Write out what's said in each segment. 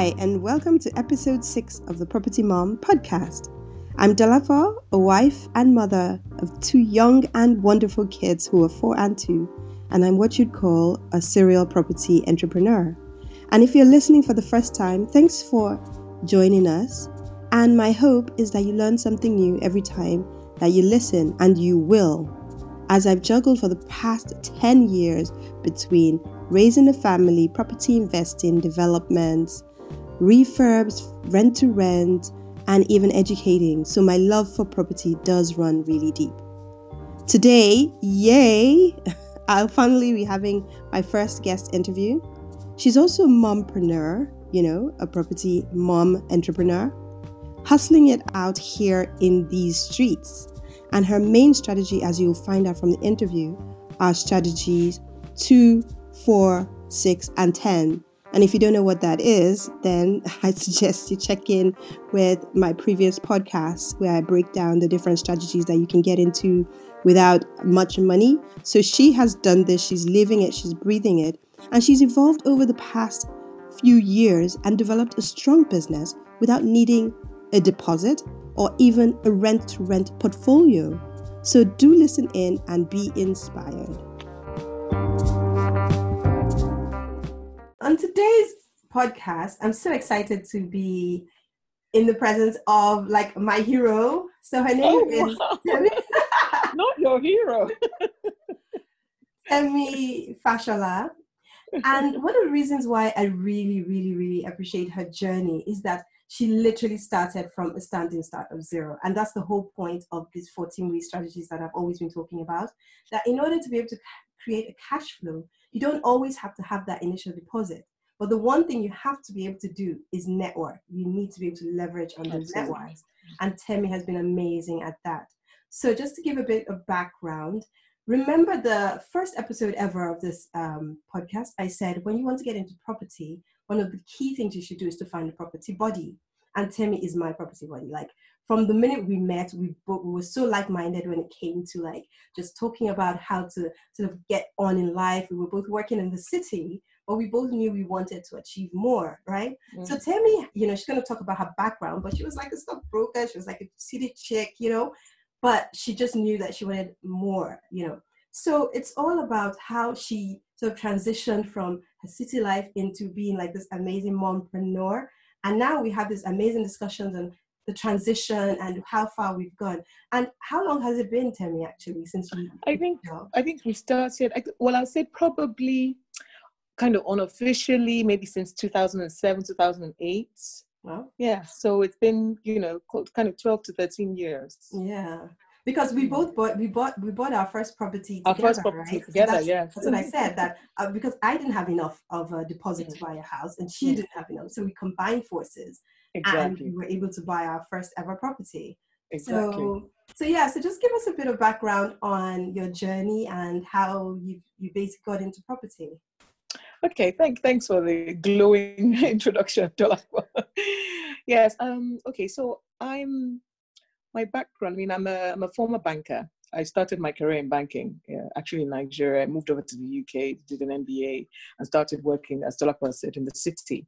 Hi, and welcome to episode six of the Property Mom podcast. I'm Delapo, a wife and mother of two young and wonderful kids who are four and two, and I'm what you'd call a serial property entrepreneur. And if you're listening for the first time, thanks for joining us. And my hope is that you learn something new every time that you listen, and you will. As I've juggled for the past 10 years between raising a family, property investing, developments, refurbs, rent to rent, and even educating. So my love for property does run really deep. Today, yay, I'll uh, finally be having my first guest interview. She's also a mompreneur, you know, a property mom entrepreneur, hustling it out here in these streets. And her main strategy, as you'll find out from the interview, are strategies two, four, six, and 10 and if you don't know what that is, then I suggest you check in with my previous podcast where I break down the different strategies that you can get into without much money. So she has done this, she's living it, she's breathing it, and she's evolved over the past few years and developed a strong business without needing a deposit or even a rent to rent portfolio. So do listen in and be inspired. On today's podcast, I'm so excited to be in the presence of like my hero. So her name oh, is wow. not your hero. Temi Fashola. And one of the reasons why I really, really, really appreciate her journey is that she literally started from a standing start of zero. And that's the whole point of these 14 week strategies that I've always been talking about. That in order to be able to create a cash flow, you don't always have to have that initial deposit. But the one thing you have to be able to do is network. You need to be able to leverage on those networks. And Temi has been amazing at that. So, just to give a bit of background, remember the first episode ever of this um, podcast? I said when you want to get into property, one of the key things you should do is to find a property body. And Temi is my property body. Like from the minute we met, we both, we were so like-minded when it came to like just talking about how to sort of get on in life. We were both working in the city, but we both knew we wanted to achieve more, right? Mm. So Temi, you know, she's gonna talk about her background, but she was like a stockbroker, she was like a city chick, you know, but she just knew that she wanted more, you know. So it's all about how she sort of transitioned from her city life into being like this amazing mompreneur. And now we have these amazing discussions on the transition and how far we've gone. And how long has it been, Temi, actually, since you? I think I think we started. Well, I'll say probably kind of unofficially, maybe since 2007, 2008. Wow. Yeah. So it's been, you know, kind of 12 to 13 years. Yeah. Because we both bought, we bought, we bought our first property together. Our first property right? together, so that's, yeah. That's what I said. That uh, because I didn't have enough of a deposit to buy a house, and she didn't have enough, so we combined forces, exactly. and we were able to buy our first ever property. Exactly. So, so yeah. So just give us a bit of background on your journey and how you you basically got into property. Okay, thank, thanks for the glowing introduction, Dolakwa. yes, um, okay, so I'm, my background, I mean, I'm a, I'm a former banker. I started my career in banking, yeah, actually in Nigeria. I moved over to the UK, did an MBA, and started working, as Dolakwa said, in the city.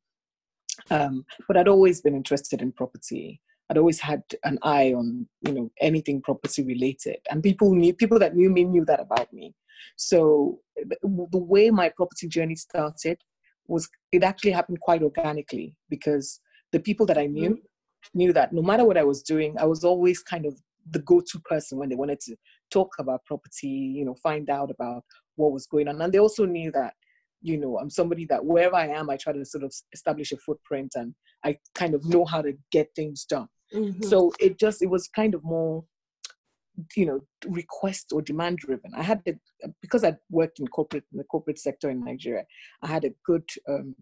Um, but I'd always been interested in property. I'd always had an eye on, you know, anything property related. And people knew, people that knew me knew that about me. So the way my property journey started was it actually happened quite organically because the people that I knew mm-hmm. Knew that no matter what I was doing, I was always kind of the go-to person when they wanted to talk about property, you know, find out about what was going on. And they also knew that, you know, I'm somebody that wherever I am, I try to sort of establish a footprint and I kind of know how to get things done. Mm-hmm. So it just it was kind of more you know request or demand driven i had a, because i worked in corporate in the corporate sector in nigeria i had a good um,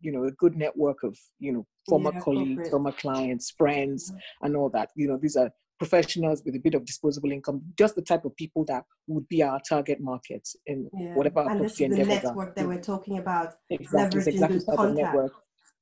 you know a good network of you know former yeah, colleagues former clients friends mm-hmm. and all that you know these are professionals with a bit of disposable income just the type of people that would be our target markets in yeah. whatever and this is the network that we're talking about exactly, exactly those network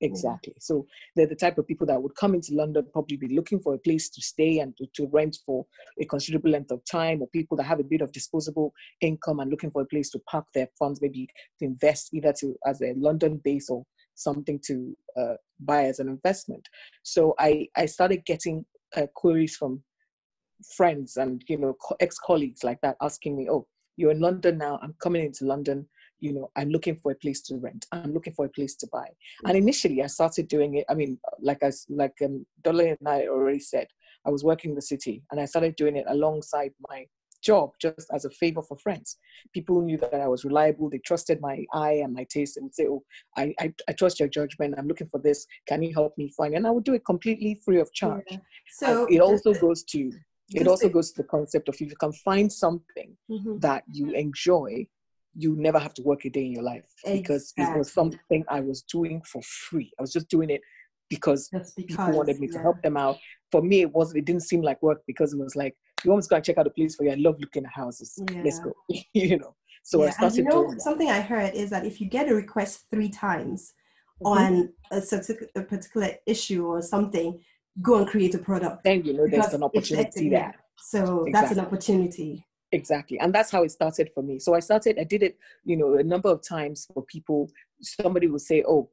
Exactly. Yeah. So they're the type of people that would come into London, probably be looking for a place to stay and to, to, rent for a considerable length of time, or people that have a bit of disposable income and looking for a place to park their funds, maybe to invest either to as a London base or something to uh, buy as an investment. So I, I started getting uh, queries from friends and you know ex-colleagues like that asking me, "Oh, you're in London now. I'm coming into London. You know, I'm looking for a place to rent. I'm looking for a place to buy." And mm. initially, I started doing it. I mean, like I like um, Dolly and I already said, I was working the city, and I started doing it alongside my job just as a favor for friends. People knew that I was reliable. They trusted my eye and my taste and would say, Oh, I, I, I trust your judgment. I'm looking for this. Can you help me find? And I would do it completely free of charge. Yeah. So and it also goes to it also goes to the concept of if you can find something mm-hmm. that you enjoy, you never have to work a day in your life exactly. because it was something I was doing for free. I was just doing it because, because people wanted me yeah. to help them out. For me, it wasn't. It didn't seem like work because it was like you almost go and check out a place for you. I love looking at houses. Yeah. Let's go. you know. So yeah. I started. And you know, something I heard is that if you get a request three times mm-hmm. on a, a particular issue or something, go and create a product. Then you know there's an opportunity there. So exactly. that's an opportunity. Exactly. And that's how it started for me. So I started, I did it, you know, a number of times for people. Somebody would say, Oh,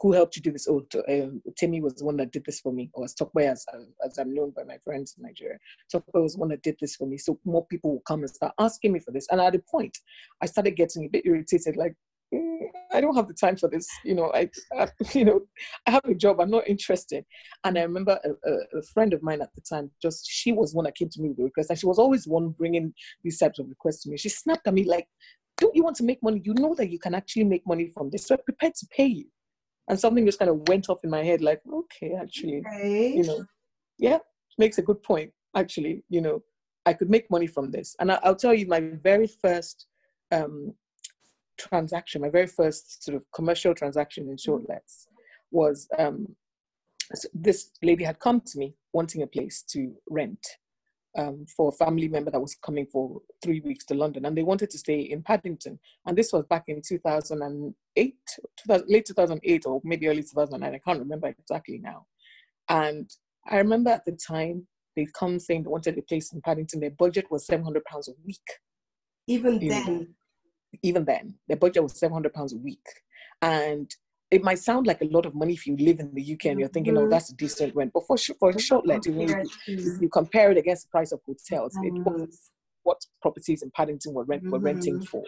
who helped you do this? Oh, um, Temi was the one that did this for me, or Stockway, as, as I'm known by my friends in Nigeria. Stockway was the one that did this for me. So more people will come and start asking me for this. And at a point, I started getting a bit irritated, like, mm, I don't have the time for this. You know, I, I, you know, I have a job. I'm not interested. And I remember a, a, a, friend of mine at the time. Just she was one that came to me with the request, and she was always one bringing these types of requests to me. She snapped at me like, "Don't you want to make money? You know that you can actually make money from this. So I'm prepared to pay you." And something just kind of went off in my head like okay actually okay. you know yeah makes a good point actually you know i could make money from this. And I, will tell you my very first um, transaction my very first sort of commercial transaction in shortlets was um, so this lady had come to me wanting a place to rent um, for a family member that was coming for three weeks to London, and they wanted to stay in Paddington. And this was back in 2008, 2000, late 2008, or maybe early 2009. I can't remember exactly now. And I remember at the time they'd come saying they wanted a place in Paddington. Their budget was 700 pounds a week. Even then. Know, even then, their budget was 700 pounds a week, and it might sound like a lot of money if you live in the UK and you're thinking, oh, mm-hmm. that's a decent rent. But for for a short let, you, you compare it against the price of hotels, it mm-hmm. was what properties in Paddington were, rent, were renting mm-hmm. for.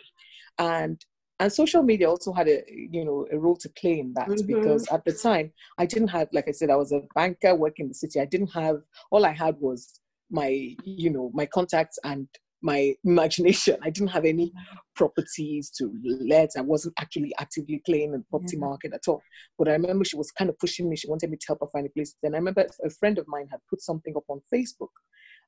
And and social media also had a you know a role to play in that mm-hmm. because at the time I didn't have like I said I was a banker working in the city I didn't have all I had was my you know my contacts and my imagination. I didn't have any properties to let. I wasn't actually actively playing in the property market at all. But I remember she was kind of pushing me. She wanted me to help her find a place. Then I remember a friend of mine had put something up on Facebook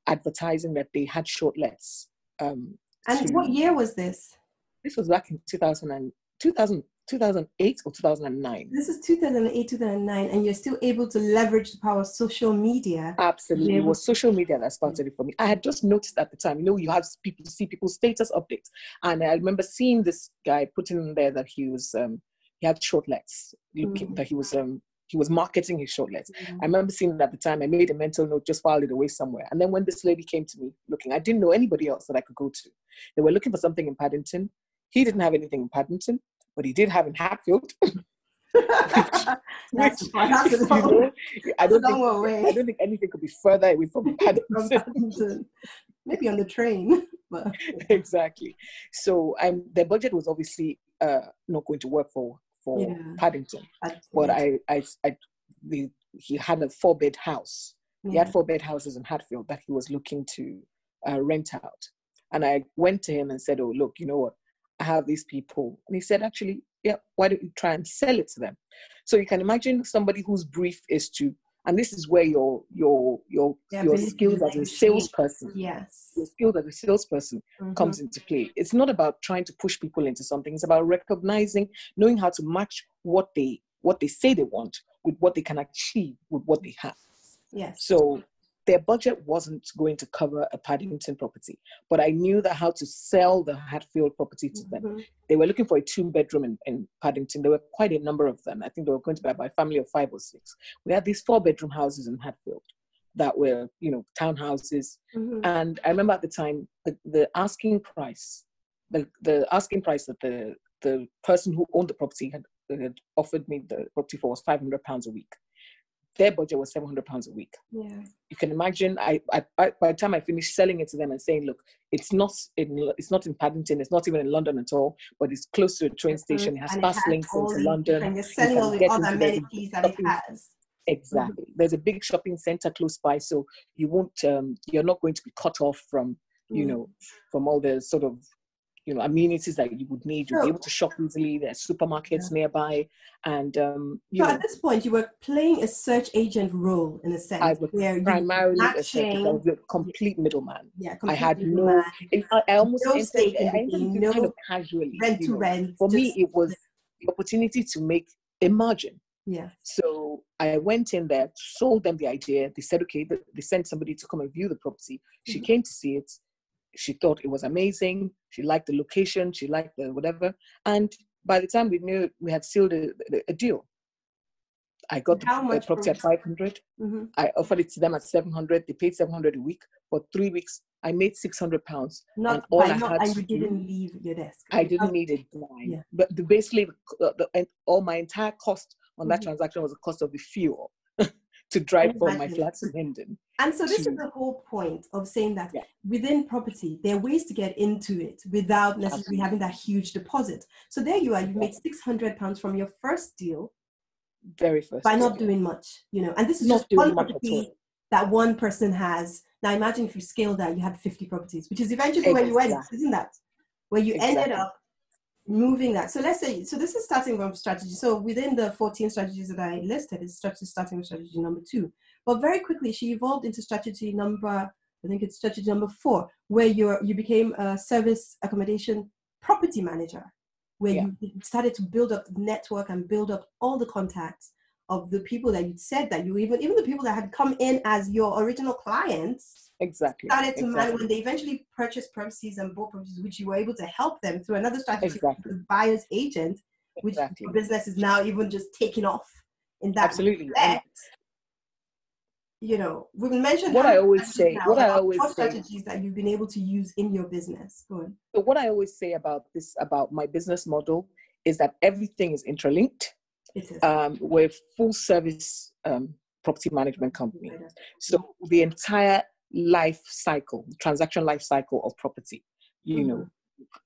advertising that they had short lets. Um, and to, what year was this? This was back in 2000 and, 2000, 2008 or 2009. This is 2008, 2009, and you're still able to leverage the power of social media. Absolutely. It was social media that started it for me. I had just noticed at the time, you know, you have people see people's status updates. And I remember seeing this guy putting in there that he was, um, he had shortlets, mm-hmm. that he was, um, he was marketing his shortlets. Mm-hmm. I remember seeing it at the time. I made a mental note, just filed it away somewhere. And then when this lady came to me looking, I didn't know anybody else that I could go to. They were looking for something in Paddington. He didn't have anything in Paddington but he did have in Hatfield. That's possible. I don't think I don't think anything could be further away from Paddington. Maybe on the train. But. exactly. So um, the budget was obviously uh, not going to work for for yeah. Paddington, but I I, I the, he had a four bed house. Yeah. He had four bed houses in Hatfield that he was looking to uh, rent out. And I went to him and said, "Oh, look, you know what? I have these people. And he said, actually, yeah, why don't you try and sell it to them? So you can imagine somebody whose brief is to, and this is where your your your yeah, your skills as a salesperson, yes, your skills as a salesperson mm-hmm. comes into play. It's not about trying to push people into something. It's about recognizing, knowing how to match what they what they say they want with what they can achieve with what they have. Yes. So their budget wasn't going to cover a Paddington property, but I knew that how to sell the Hatfield property to mm-hmm. them. They were looking for a two bedroom in, in, Paddington. There were quite a number of them. I think they were going to buy by a family of five or six. We had these four bedroom houses in Hatfield that were, you know, townhouses. Mm-hmm. And I remember at the time the, the asking price, the, the asking price that the the person who owned the property had had offered me the property for was 500 pounds a week. Their budget was 700 pounds a week. Yeah. You can imagine. I, I, I by the time I finished selling it to them and saying, look, it's not in it's not in Paddington, it's not even in London at all, but it's close to a train station. It has And fast has links into London. And you're selling can all the other into there's a amenities that it has. Exactly. There's a big shopping center close by, so you won't. Um, you're not going to be cut off from, you Mm. know, from all the sort of, you know, amenities that you would need. You'll be able to shop easily. There's supermarkets nearby, and um, you So know, at this point, you were playing a search agent role in a sense, I was where you primarily a secretary. I was a complete middleman. yeah, I had completely no. I, I almost No entered, I entered no kind of casually. rent to know. rent. For me, it was the opportunity to make a margin. yeah, So I went in there, sold them the idea. They said, okay, th- they sent somebody to come and view the property. She Mhm. came to see it. She thought it was amazing. She liked the location. She liked the whatever. And by the time we knew, we had sealed a, a- deal. I got the, the property at for- 500. hmm I offered it to them at 700. They paid 700 a week. For three weeks, I made 600 pounds. not, all by I not had and you didn't leave your desk. I didn't Oh, need a dime. Yeah. But the, basically, uh, the, and all my entire cost on that Mhm. transaction was the cost of the fuel to drive from my flat to Hendon. And so this is the whole point of saying that Yeah. within property, there are ways to get into it without necessarily Absolutely. having that huge deposit. So there you are, you've made six hundred pounds from your first deal Very first. by not deal. doing much, you know. And this is Not just doing one much property that one person has. Now imagine if you scale that, you had fifty properties, which is eventually where you went, isn't that? Where you ended up moving that. So let's say, so this is starting from strategy. So within the 14 strategies that I listed, is strategy starting with strategy number two. But very quickly, she evolved into strategy number, I think it's strategy number four, where you're, you became a service accommodation property manager, where Yeah. you started to build up the network and build up all the contacts of the people that you'd said that you even, even the people that had come in as your original clients Exactly. started to man exactly. when they eventually purchased properties and bought properties, which you were able to help them through another strategy, Exactly. the buyer's agent, which Exactly. your business is now even just taking off in that Absolutely. Respect. You know, we mentioned What I always say- now what I always what say- strategies that you've been able to use in your business. Go on. So what I always say about this, about my business model, is that everything is interlinked. Um, we're a full service um, property management company. So the entire life cycle, transaction life cycle of property, you know,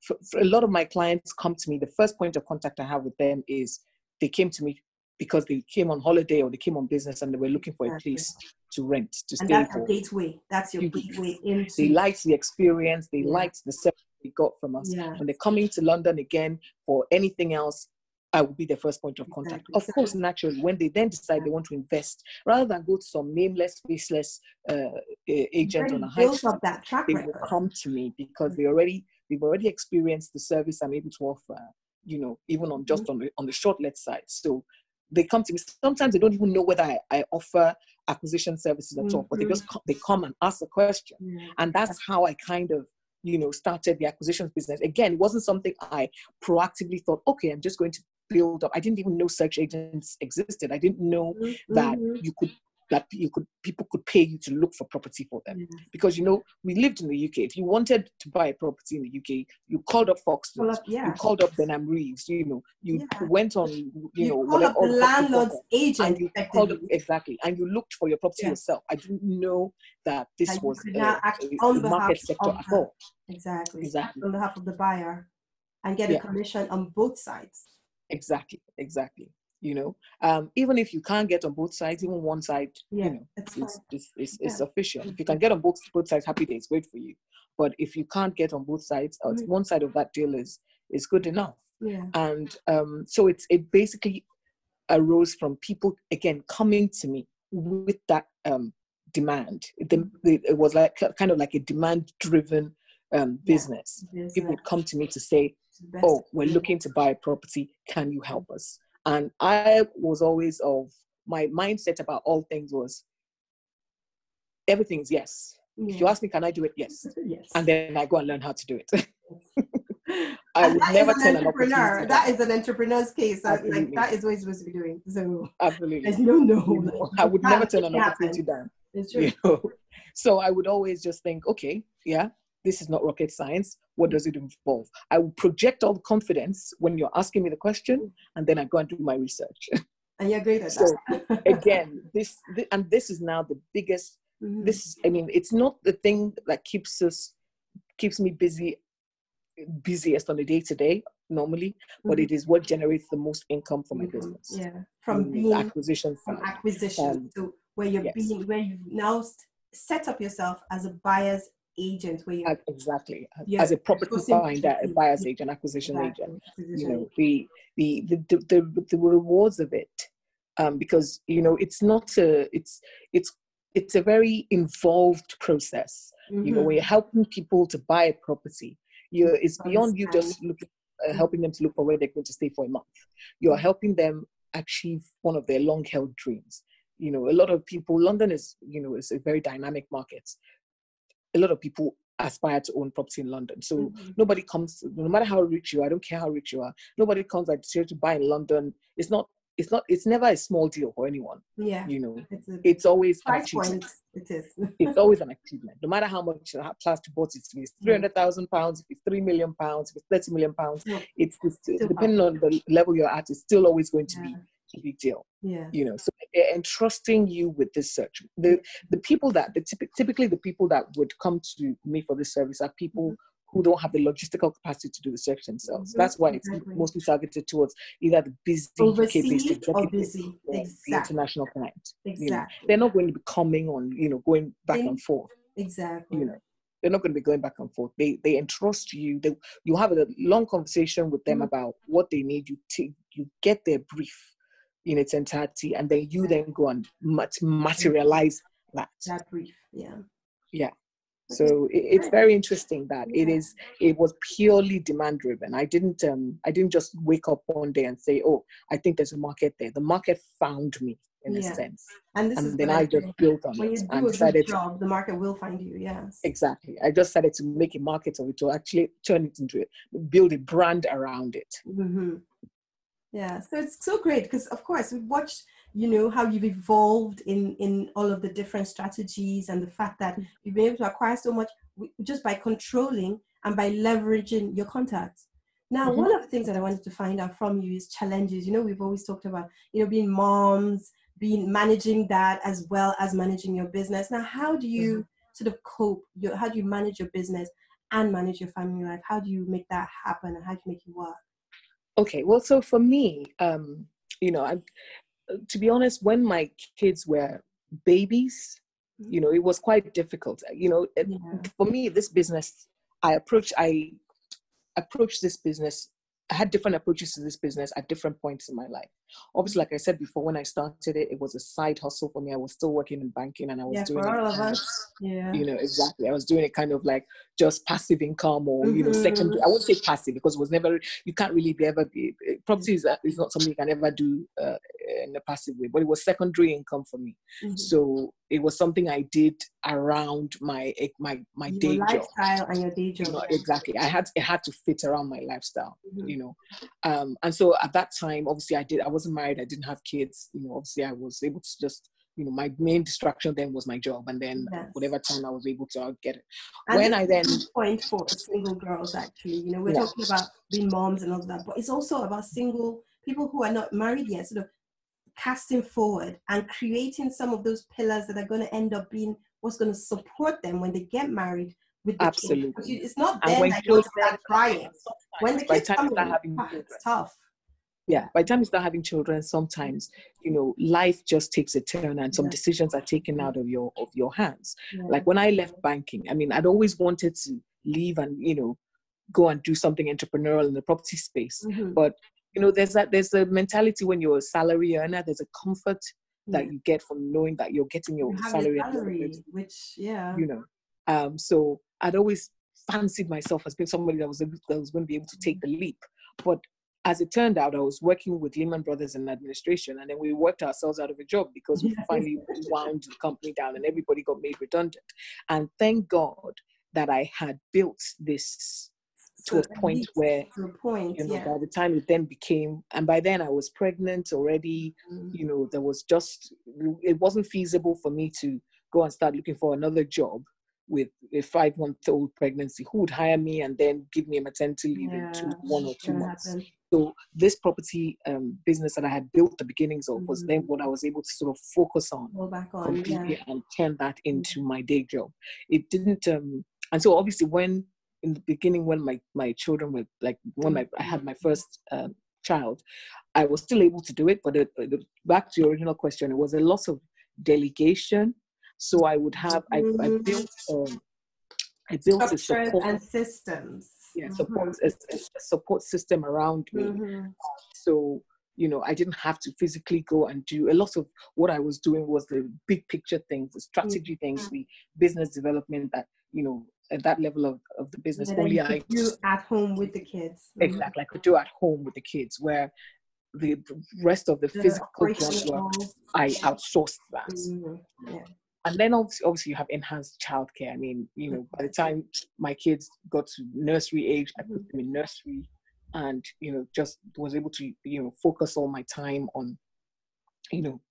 for, for a lot of my clients come to me. The first point of contact I have with them is they came to me because they came on holiday or they came on business and they were looking for a place to rent to and stay that's for. your gateway. That's your You- gateway They into. liked the experience. They Yeah. liked the service they got from us. Yeah. When they're coming to London again for anything else, I will be the first point of contact. Exactly. Of course, naturally, when they then decide they want to invest, rather than go to some nameless, faceless uh, agent on a high street, that track they record. will come to me because they already they've already experienced the service I'm able to offer. You know, even on Mm-hmm. just on the on the short let side. So they come to me. Sometimes they don't even know whether I, I offer acquisition services at all, but they Mhm. just they come and ask a question and that's how i kind of you know started the acquisitions business again it wasn't something i proactively thought okay i'm just going to build up i didn't even know search agents existed i didn't know that Mhm. you could that you could people could pay you to look for property for them Yeah. because you know we lived in the uk if you wanted to buy a property in the uk you called up Well, foxfield up- yeah. you called up benham reeves you know you Yeah. went on you, You know whatever the all the property landlord's agent, and you called up exactly and you looked for your property Yeah. yourself i didn't know that this you was a, a- on a market sector at all Exactly. Exactly. On behalf of the buyer and get a commission on both sides. Exactly exactly you know um even if you can't get on both sides even one side Yeah, you know it's fine. is, is, Yeah. sufficient if you can get on both both sides happy days great for you but if you can't get on both sides Mhm. one side of that deal is is good enough Yeah. and um so it's it basically arose from people again coming to me with that um demand the, Mhm. the, it was like kind of like a demand driven um Yeah. business people would come to me to say it's oh we're looking to buy a property can you help us and i was always of my mindset about all things was everything's yes if you ask me can i do it yes Yes. and then i go and learn how to do it i would never tell an entrepreneur. opportunity That is an entrepreneur's case. I- Like that is what you're supposed to be doing. So absolutely there's no no. You like, know, i would never tell an it opportunity down It's true. you know so i would always just think okay yeah this is not rocket science. What does it involve? I will project all the confidence when you're asking me the question, and then I go and do my research. And you're great at so, that. again, this, and this is now the biggest. Mm-hmm. This is, I mean, it's not the thing that keeps us keeps me busy busiest on a day to day normally, mm-hmm. but it is what generates the most income for my mm-hmm. business. Yeah, from being acquisition from acquisition um, to where you're yes. being where you now set up yourself as a buyer's agent where you exactly. As a property finder a buyer's agent acquisition agent. You know the, the the the, the rewards of it um, because you know it's not a it's it's it's a very involved process. Mm-hmm. you know when you're helping people to buy a property. You it's beyond you just looking uh, helping them to look for where they're going to stay for a month. You're helping them achieve one of their long held dreams. You know a lot of people london is you know is a very dynamic market a lot of people aspire to own property in London. So mm-hmm. nobody comes, no matter how rich you are, I don't care how rich you are, nobody comes like to buy in London. It's not, it's not, it's never a small deal for anyone. Yeah. You know, it's, it's always price point. It is. it's always an achievement. No matter how much plaster bought it, three hundred thousand pounds, if it's three million pounds, if it's thirty million pounds, yeah. it's, it's depending on the level you're at, it's still always going to yeah. be big deal. Yeah. You know, so they're entrusting you with this search. The the people that the typically the people that would come to me for this service are people mm-hmm. who don't have the logistical capacity to do the search themselves. Mm-hmm. That's why it's exactly. mostly targeted towards either the busy UK-based or busy. Or exactly. the international client. Exactly. You know, they're not going to be coming on, you know, going back they, and forth. Exactly. You know, they're not going to be going back and forth. They they entrust you. They, you have a long conversation with them mm-hmm. about what they need. You take you get their brief in its entirety, and then you then go and materialize that. That brief, yeah. Yeah. So it, it's very interesting that it is. It was purely demand driven. I didn't. Um. I didn't just wake up one day and say, "Oh, I think there's a market there." The market found me in yeah. a sense, and, and then I just built on when it. When you do a good job, the market will find you. Yes. Exactly. I just started to make a market of it to actually turn it into it, build a brand around it. Mm-hmm yeah so it's so great because of course we've watched you know how you've evolved in in all of the different strategies and the fact that you've been able to acquire so much just by controlling and by leveraging your contacts. Now mm-hmm. one of the things that i wanted to find out from you is challenges. You know we've always talked about you know being moms being managing that as well as managing your business. Now how do you mm-hmm. sort of cope your, how do you manage your business and manage your family life? How do you make that happen and how do you make it work Okay, well, so for me, um, you know, I, uh, to be honest, when my kids were babies, mm-hmm. you know, it was quite difficult. Uh, you know, yeah. for me, this business, I approach, I approach this business I had different approaches to this business at different points in my life. Obviously, like I said before, when I started it, it was a side hustle for me. I was still working in banking and I was yeah, doing for it. all of us. Yeah. You know, exactly. I was doing it kind of like just passive income or, mm-hmm. you know, secondary. I won't say passive because it was never, you can't really be ever be, property is, is not something you can ever do uh, in a passive way, but it was secondary income for me. Mm-hmm. So it was something I did around my eh, my my your day lifestyle job. and your day job. You know, exactly. I had it had to fit around my lifestyle. Mm-hmm. You know, um, and so at that time, obviously, I did. I wasn't married. I didn't have kids. You know, obviously, I was able to just you know my main distraction then was my job and then yes. whatever time i was able to i'll get it and when i then point for single girls actually you know we're yeah. talking about being moms and all that but it's also about single people who are not married yet sort of casting forward and creating some of those pillars that are going to end up being what's going to support them when they get married with the Absolutely. Kids. It's not then that you start crying. When the kids come in, having it's tough. Yeah, by the time you start having children, sometimes you know life just takes a turn, and some yeah. decisions are taken out of your of your hands. Yeah. Like when I left banking, I mean, I'd always wanted to leave and you know go and do something entrepreneurial in the property space, mm-hmm. but you know there's that there's a mentality when you're a salary earner there's a comfort that you get from knowing that you're getting your you salary, salary which yeah. You know um so i'd always fancied myself as being somebody that was that was going to be able to take the leap. But as it turned out, I was working with Lehman Brothers in administration, and then we worked ourselves out of a job because we finally wound the company down and everybody got made redundant. And thank God that I had built this to a point where a point, you know yeah. by the time it then became and by then i was pregnant already mm. you know there was just it wasn't feasible for me to go and start looking for another job with a five month old pregnancy who would hire me and then give me a maternity leave Yeah, in two, one or two months. happen. So this property um, business that I had built the beginnings of was Mhm. then what I was able to sort of focus on Go back on. Yeah. and turn that into my day job. It didn't, um, and so obviously when in the beginning when my my children were like when my I had my first um, child, I was still able to do it. But it, it- back to your original question, it was a lot of delegation. So I would have I, I Mhm. built um, I built a support and systems. yeah support a, a support system around me Mhm. so you know i didn't have to physically go and do a lot of what i was doing was the big picture things the strategy things the business development that you know at that level of, of the business And only you i do at home with the kids. Mhm. exactly i could do at home with the kids where the rest of the The physical work i outsourced that Mhm. Yeah. and then obviously, obviously you have enhanced childcare. I mean, you know, by the time my kids got to nursery age, I put them in nursery, and you know, just was able to you know focus all my time on, you know,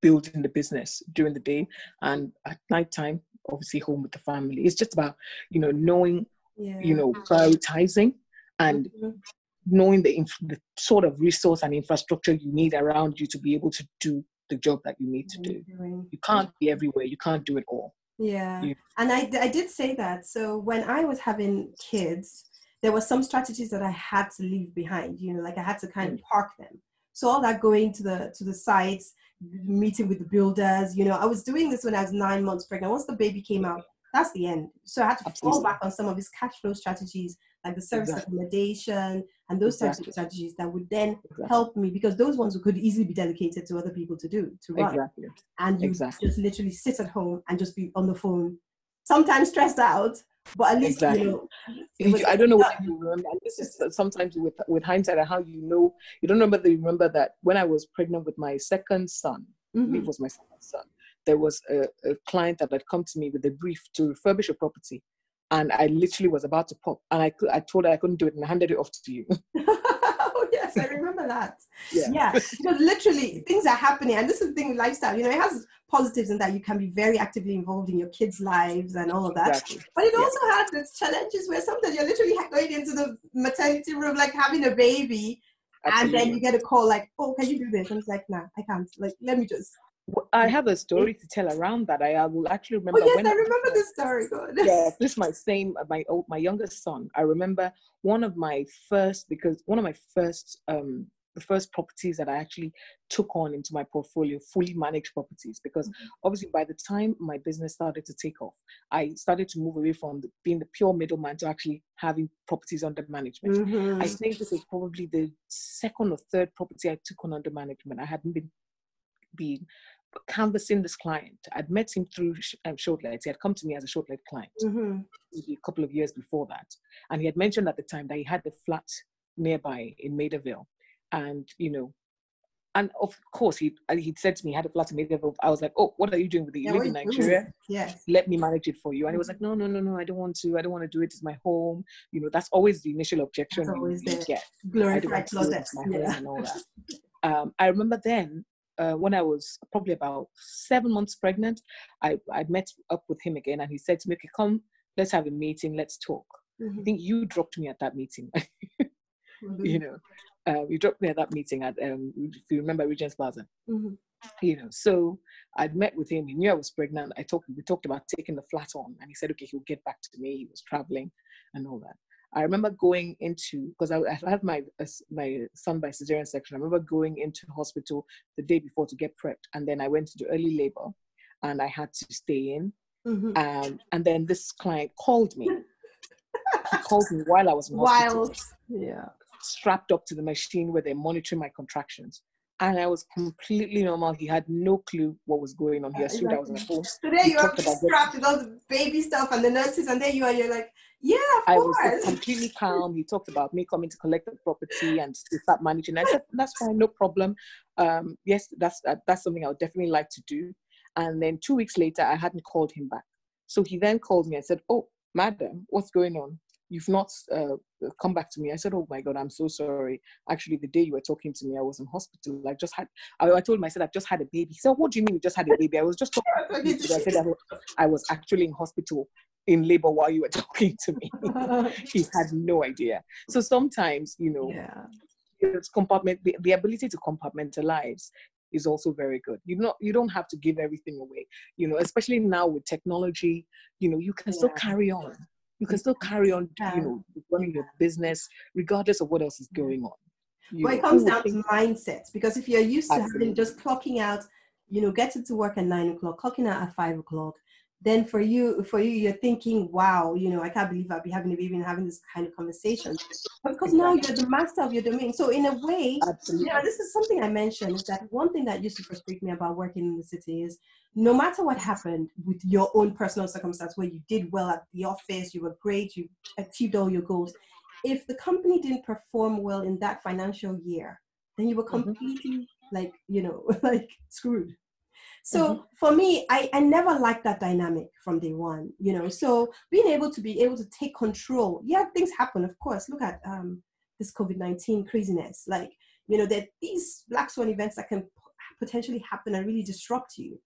building the business during the day, and at night time, obviously home with the family. It's just about you know knowing Yeah. you know prioritizing and Mhm. knowing the, inf- the sort of resource and infrastructure you need around you to be able to do the job that you need to do. Doing- You can't be everywhere. You can't do it all. Yeah. You- And I, I did say that. So when I was having kids, there were some strategies that I had to leave behind, you know, like I had to kind of park them. So all that going to the to the sites, meeting with the builders, you know, I was doing this when I was nine months pregnant. Once the baby came out, that's the end. So I had to fall back on some of his cash flow strategies, like the service Exactly. accommodation and those types of strategies that would then Exactly. help me because those ones could easily be delegated to other people to do, to run Exactly. and you Exactly. just literally sit at home and just be on the phone, sometimes stressed out, but at least Exactly. you know. Was I don't know what you remember. And this is sometimes with with hindsight and how you know you don't remember. You remember that when I was pregnant with my second son, Mhm. it was my second son. There was a, a client that had come to me with a brief to refurbish a property, and I literally was about to pop, and I I told her I couldn't do it, and I handed it off to you. yes, I remember that. Yeah. Yeah, because literally things are happening, and this is the thing with lifestyle. You know, it has positives in that you can be very actively involved in your kids' lives and all of that. exactly. But it Yeah. also has its challenges where sometimes you're literally going into the maternity room, like having a baby, and then you get a call like, "Oh, can you do this?" And it's like, "Nah, I can't. Like, let me just." I have a story to tell around that. I, I will actually remember. Oh yes, I remember the story. Good. yes, this is my same my old my youngest son. I remember one of my first because one of my first um the first properties that I actually took on into my portfolio, fully managed properties, because obviously by the time my business started to take off, I started to move away from the, being the pure middleman to actually having properties under management. Mhm. I think this is probably the second or third property I took on under management. I hadn't been been canvassing this client. I'd met him through um, Shortlets. He had come to me as a Shortlet client Mhm. a couple of years before that. And he had mentioned at the time that he had the flat nearby in Maida Vale. And, you know, and of course, he, uh, he'd said to me, he had a flat in Maida Vale. I was like, oh, what are you doing with it? You Yeah, live in are you doing? Nigeria? Yes. Let me manage it for you. And he was like, no, no, no, no, I don't want to. I don't want to do it. It's my home. You know, that's always the initial objection That's always you get. Glorified want to do it. closet. It's my home Yeah. and all that. Um, I remember then uh, when I was probably about seven months pregnant, I I met up with him again, and he said to me, "Okay, come, let's have a meeting, let's talk." I Mhm. think you dropped me at that meeting. Mhm. you know, uh, you dropped me at that meeting at um, if you remember Regent's Plaza. Mhm. You know, so I'd met with him. He knew I was pregnant. I talked. We talked about taking the flat on, and he said, "Okay, he'll get back to me." He was traveling, and all that. I remember going into because I, I had my uh, my son by cesarean section. I remember going into hospital the day before to get prepped, and then I went to do early labor, and I had to stay in. Mhm. Um, and then this client called me. he called me while I was in hospital, Wild. Yeah. strapped up to the machine where they're monitoring my contractions. And I was completely normal. He had no clue what was going on. He Uh, assumed I was at home. So there you are strapped with all the baby stuff and the nurses, and there you are. You're like, yeah, of I was completely calm. He talked about me coming to collect the property and to start managing. I said, "That's fine, no problem. Um, yes, that's that, that's something I would definitely like to do." And then two weeks later, I hadn't called him back. So he then called me and said, "Oh, madam, what's going on? You've not uh, come back to me." I said, "Oh my God, I'm so sorry. Actually, the day you were talking to me, I was in hospital. I just had. I, I told him I said I've just had a baby. He said, "What do you mean you just had a baby?" I was just talking. to you. I said I was- I was actually in hospital in labor while you were talking to me. she had no idea. So sometimes, you know, yeah. it's compartment the, the ability to compartmentalize is also very good. You know, you don't have to give everything away. You know, especially now with technology, you know, you can still carry on. You can still carry on, Yeah. you know, running your business regardless of what else is going on. You know, it comes down to mindset because if you're used to having just clocking out, you know, getting to work at nine o'clock, clocking out at five o'clock, then for you, for you, you're thinking, wow, you know, I can't believe I'll be having a baby and having this kind of conversation. But because now you're the master of your domain. So in a way, Absolutely. yeah, this is something I mentioned is that one thing that used to frustrate me about working in the city is no matter what happened with your own personal circumstance where you did well at the office, you were great, you achieved all your goals. If the company didn't perform well in that financial year, then you were Mhm. completely like, you know, like screwed. So for me, I, I never liked that dynamic from day one, you know. So being able to be able to take control, yeah, things happen, of course. Look at um, this COVID 19 craziness. Like, you know, that these black swan events that can p- potentially happen and really disrupt you,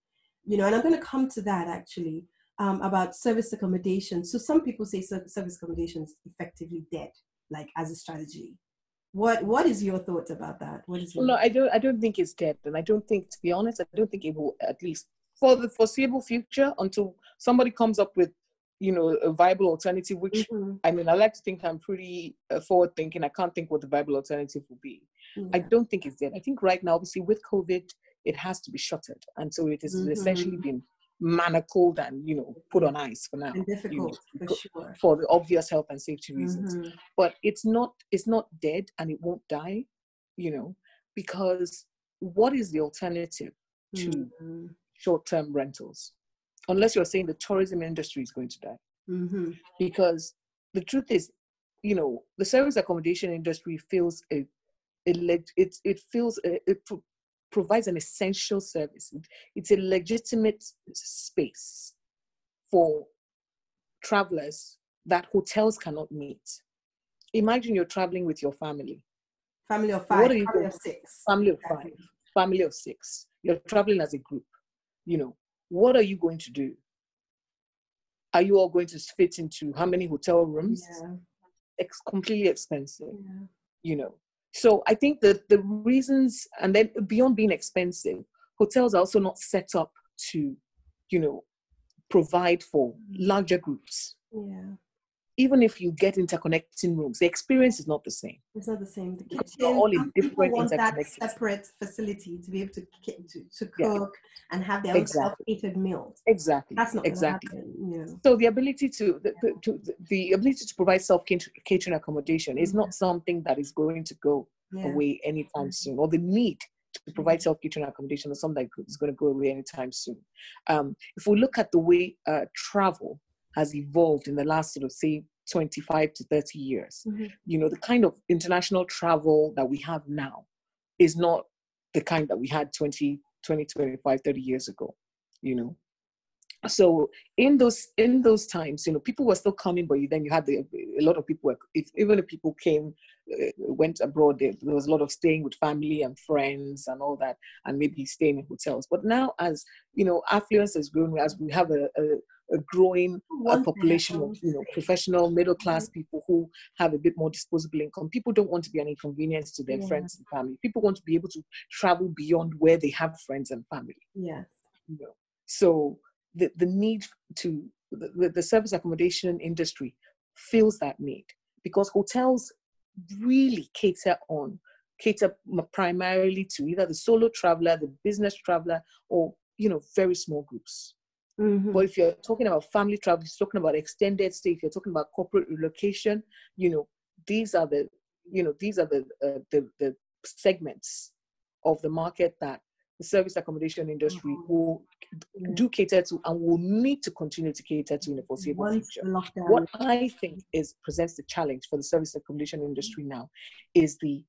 you know, and I'm going to come to that actually um, about service accommodation. So some people say service accommodation is effectively dead, like as a strategy. What What is your thoughts about that? What is your no, I don't. I don't think it's dead, and I don't think, to be honest, I don't think it will. At least for the foreseeable future, until somebody comes up with, you know, a viable alternative. Which Mhm. I mean, I like to think I'm pretty uh, forward thinking. I can't think what the viable alternative will be. I don't think it's dead. I think right now, obviously, with COVID, it has to be shuttered, and so it has essentially Mhm. been manacled and you know put on ice for now and difficult for sure. for the obvious health and safety reasons Mhm. but it's not it's not dead and it won't die you know because what is the alternative to Mhm. short-term rentals unless you're saying the tourism industry is going to die Mhm. because the truth is you know the service accommodation industry feels a, leg, it, it feels a, it provides an essential service it's a legitimate space for travelers that hotels cannot meet imagine you're traveling with your family Family of five, family doing? of six. family of five, family of six. You're traveling as a group. You know, what are you going to do? Are you all going to fit into how many hotel rooms? Yeah. It's completely expensive, yeah. you know. So I think that the reasons, and then beyond being expensive, hotels are also not set up to, you know, provide for larger groups. Yeah. Even if you get interconnecting rooms, the experience is not the same. It's not the same. The kitchen, you're all in different want that separate facility to be able to to, to Yeah. cook and have their own Exactly. self-catered meals. Exactly. That's not exactly. gonna happen. You know. So the ability to the, the, to the ability to provide self catering accommodation is not something that is going to go Yeah. away anytime Mhm. soon, or the need to provide self catering accommodation is something that is going to go away anytime soon. Um, if we look at the way uh, travel has evolved in the last sort of say 25 to 30 years, Mhm. you know, the kind of international travel that we have now is not the kind that we had 20, 20 25, 30 years ago, you know? So in those in those times you know people were still coming but then you had the, a lot of people were, if, even if people came uh, went abroad there, there was a lot of staying with family and friends and all that and maybe staying in hotels. But now as you know affluence has grown as we have a, a, a growing uh, population of you know professional middle class people who have a bit more disposable income people don't want to be an inconvenience to their Yeah. friends and family people want to be able to travel beyond where they have friends and family Yes. you know. So the, the need to the, the- the service accommodation industry feels that need because hotels really cater on cater primarily to either the solo traveler, the business traveler, or you know very small groups. Mhm. But if you're talking about family travel, if you're talking about extended stay, if you're talking about corporate relocation, you know these are the you know these are the uh, the, the segments of the market that the service accommodation industry Mhm. will do cater to and will need to continue to cater to in the foreseeable Once future. lockdown. What I think is presents the challenge for the service accommodation industry now is the,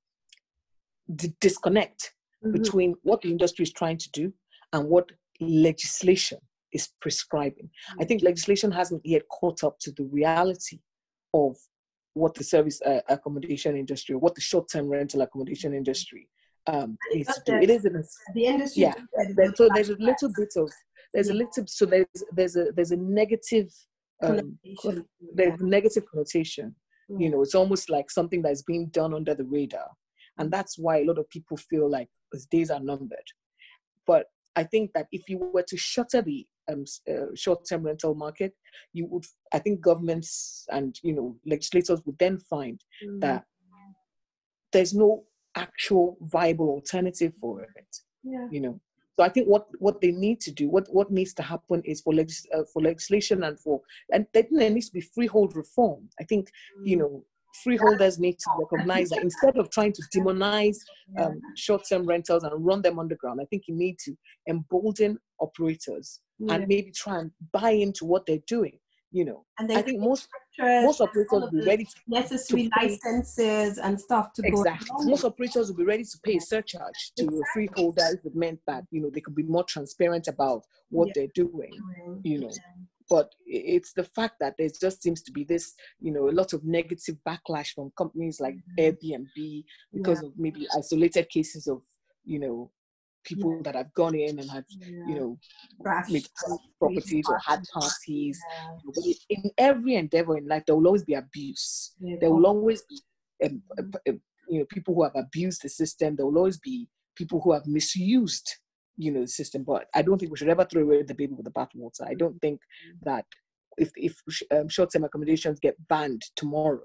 the disconnect Mhm. between what the industry is trying to do and what legislation is prescribing. I think legislation hasn't yet caught up to the reality of what the service uh, accommodation industry, what the short-term rental accommodation industry um, needs to do. It is in a the industry. yeah, just said it there- so there's a little bit of there's a little so there's there's a there's a negative um, there's negative connotation. Mm. You know, it's almost like something that's being done under the radar, and that's why a lot of people feel like his days are numbered. But I think that if you were to shutter the um, uh, short-term rental market, you would. I think governments and you know legislators would then find mm. that there's no actual viable alternative for it. Yeah. You know, so I think what what they need to do, what what needs to happen, is for legis- uh, for legislation and for and there needs to be freehold reform. I think you mm. know freeholders need to recognize that instead of trying to demonize um, short-term rentals and run them underground, I think you need to embolden operators yeah. and maybe try and buy into what they're doing. You know, and I think most most operators will be ready to necessary to licenses and stuff to exactly. go. Most operators will be ready to pay a surcharge to exactly. freeholders. It meant that you know they could be more transparent about what yeah. they're doing. You know, but it's the fact that there just seems to be this you know a lot of negative backlash from companies like mm-hmm. airbnb because yeah. of maybe isolated cases of you know people yeah. that have gone in and have yeah. you know made properties or had parties. In every endeavor in life there will always be abuse. There will always be um, um, you know people who have abused the system. There will always be people who have misused you know the system. But i don't think we should ever throw away the baby with the bathwater. I don't think that if if um, short-term accommodations get banned tomorrow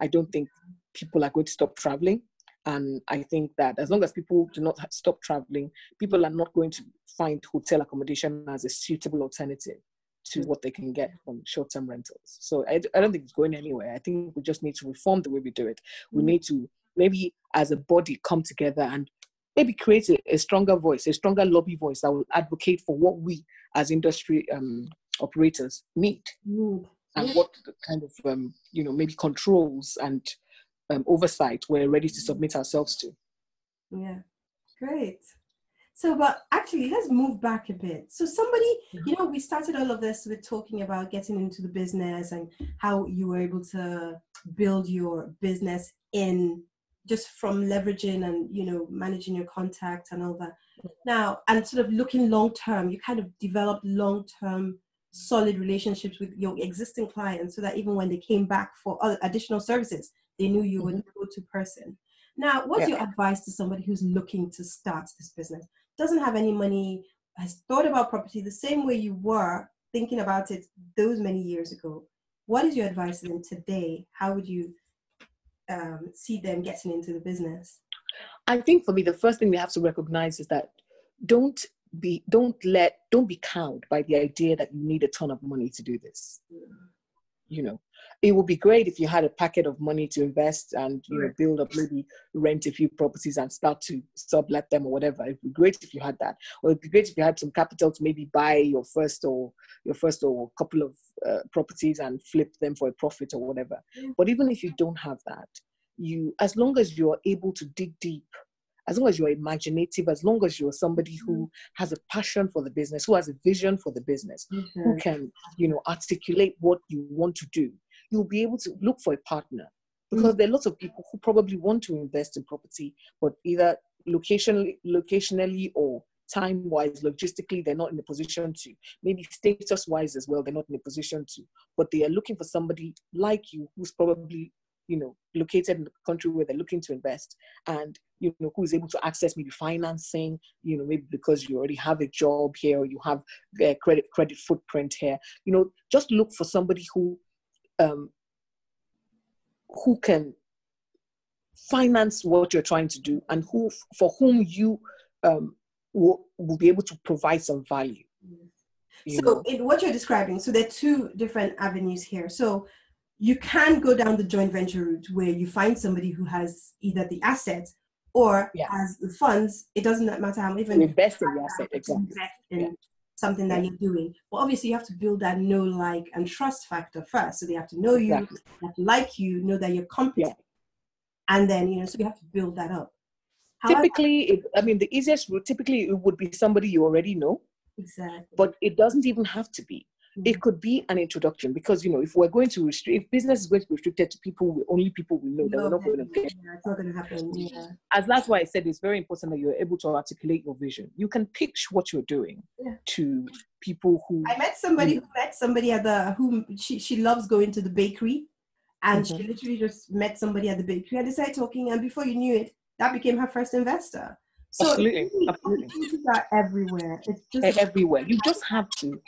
i don't think people are going to stop traveling and i think that as long as people do not stop traveling people are not going to find hotel accommodation as a suitable alternative to what they can get from short-term rentals. So I, I don't think it's going anywhere. I think we just need to reform the way we do it. We mm. need to maybe as a body come together and maybe create a, a, stronger voice, a stronger lobby voice that will advocate for what we as industry um, operators need. Mm. and what kind of, um, you know, maybe controls and um, oversight we're ready to submit ourselves to. Yeah, great. So, but actually, let's move back a bit. So, somebody, you know, we started all of this with talking about getting into the business and how you were able to build your business in just from leveraging and you know managing your contacts and all that now and sort of looking long term you kind of developed long term solid relationships with your existing clients so that even when they came back for additional services they knew you were the mm-hmm. go-to person now what's yeah. your advice to somebody who's looking to start this business doesn't have any money has thought about property the same way you were thinking about it those many years ago what is your advice to them today how would you um, see them getting into the business? I think for me, the first thing we have to recognize is that don't be don't let don't be cowed by the idea that you need a ton of money to do this. Mm you know it would be great if you had a packet of money to invest and you know build up maybe rent a few properties and start to sublet them or whatever. It'd be great if you had that. Or it'd be great if you had some capital to maybe buy your first or your first or couple of uh, properties and flip them for a profit or whatever. But even if you don't have that you as long as you're able to dig deep as long as you're imaginative, as long as you're somebody who mm-hmm. has a passion for the business, who has a vision for the business, mm-hmm. who can, you know, articulate what you want to do, you'll be able to look for a partner. Because mm-hmm. there are lots of people who probably want to invest in property, but either locationally, locationally or time wise, logistically, they're not in a position to. Maybe status wise as well, they're not in a position to. But they are looking for somebody like you who's probably you know located in the country where they're looking to invest and you know who is able to access maybe financing you know maybe because you already have a job here or you have a credit credit footprint here you know just look for somebody who um who can finance what you're trying to do and who for whom you um will, will be able to provide some value. So in what you're describing so there are two different avenues here. So you can go down the joint venture route where you find somebody who has either the asset or yeah. has the funds. It doesn't matter how even invest in the asset exactly. Invest in yeah. something that yeah. you're doing. But obviously, you have to build that know, like, and trust factor first. So they have to know exactly. you, have to like you, know that you're competent, and then you know. So you have to build that up. However, typically, it, I mean, the easiest route typically it would be somebody you already know. Exactly. But it doesn't even have to be it could be an introduction because you know if we're going to restrict if business is going to be restricted to people we, only people we know then we're not going to get yeah, it's not going to happen yeah. as that's why i said it's very important that you're able to articulate your vision you can pitch what you're doing Yeah. to people who I met somebody who met somebody at the who she she loves going to the bakery, and she Mhm. literally just met somebody at the bakery and they started talking, and before you knew it, that became her first investor. So Absolutely, absolutely. are everywhere. It's just everywhere you just have to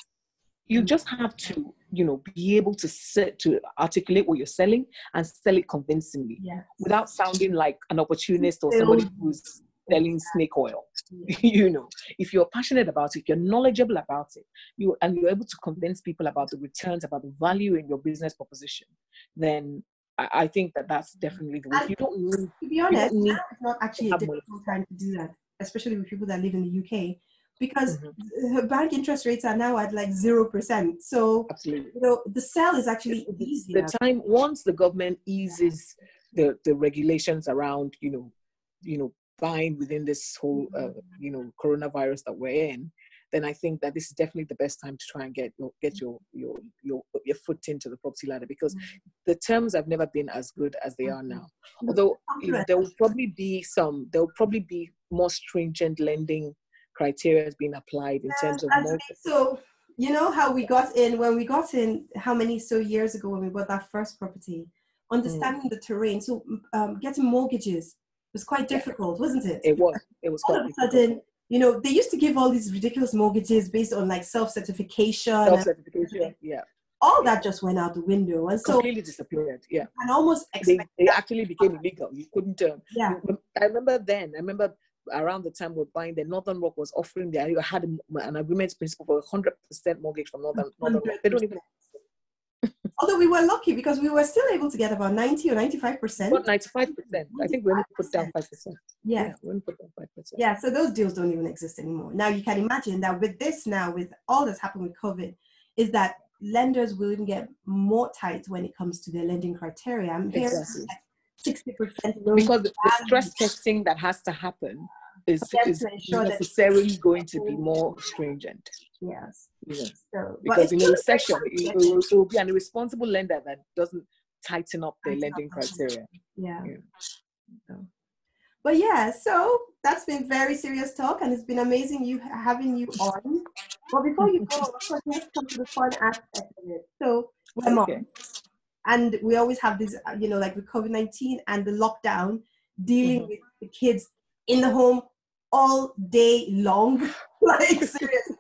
you mm. just have to you know be able to set to articulate what you're selling and sell it convincingly yeah, without sounding like an opportunist or somebody who's selling snake oil. You know if you're passionate about it you're knowledgeable about it you and you're able to convince people about the returns about the value in your business proposition then i, I think that that's definitely the way. And- you don't need to be honest, it's not actually a difficult time to do that, especially with people that live in the UK, because Mhm. bank interest rates are now at like zero percent. So absolutely. you know the sell is actually the time once the government eases the the regulations around you know you know buying within this whole uh, you know coronavirus that we're in then i think that this is definitely the best time to try and get your get your your your, your foot into the property ladder because the terms have never been as good as they are now. Although you know, there will probably be some there will probably be more stringent lending criteria being applied in terms of more so you know how we got in when we got in how many so years ago when we bought that first property? Understanding the terrain so um, getting mortgages was quite difficult wasn't it? It was. It was all quite of a difficult. sudden you know they used to give all these ridiculous mortgages based on like self-certification and self-certification yeah. All that just went out the window and so completely disappeared yeah. And almost they, they actually became illegal. You couldn't. Um, yeah. I remember then. I remember around the time we're buying, the Northern Rock was offering. They had an agreement principle for a hundred percent mortgage from Northern Northern Rock. They don't even although we were lucky because we were still able to get about 90 or 95 percent got ninety five percent. I think we only put down five percent. yeah we only put down five percent. Yeah, so those deals don't even exist anymore. Now you can imagine that with this now, with all that's happened with COVID, is that lenders will even get more tight when it comes to their lending criteria. I'm Exactly. Sixty percent Because the, stress testing that has to happen is, is to ensure that- necessarily going to be more stringent. Yes. Know, So, because in a recession, it will, it will be an irresponsible lender that doesn't tighten up their lending criteria. Yeah. Yeah. So- But yeah, so that's been very serious talk, and it's been amazing you having you on. But before you go, let's come to the fun aspect of it. So Okay. And we always have this, uh, you know, like with COVID nineteen and the lockdown, dealing Mhm. with the kids in the home all day long, like seriously.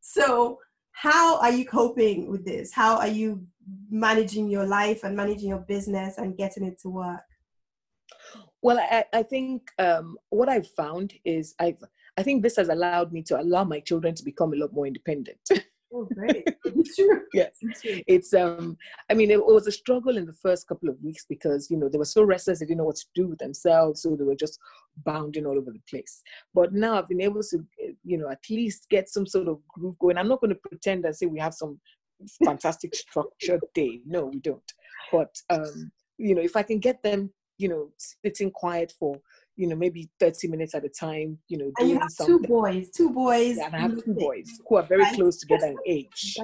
So how are you coping with this? How are you managing your life and managing your business and getting it to work? Well, I, I think um, what I've found is I've I think this has allowed me to allow my children to become a lot more independent. Oh, great. It's true. yes, It's true. it's um I mean it was a struggle in the first couple of weeks because you know they were so restless they didn't know what to do with themselves so they were just bounding all over the place. But now I've been able to eh, you know at least get some sort of groove going. I'm not going to pretend and say we have some fantastic structured day. No, we don't. But um you know if I can get them you know sitting quiet for you know maybe 30 minutes at a time you know And you have something two boys, two boys. yeah, and I have two boys who are very Right. close together in age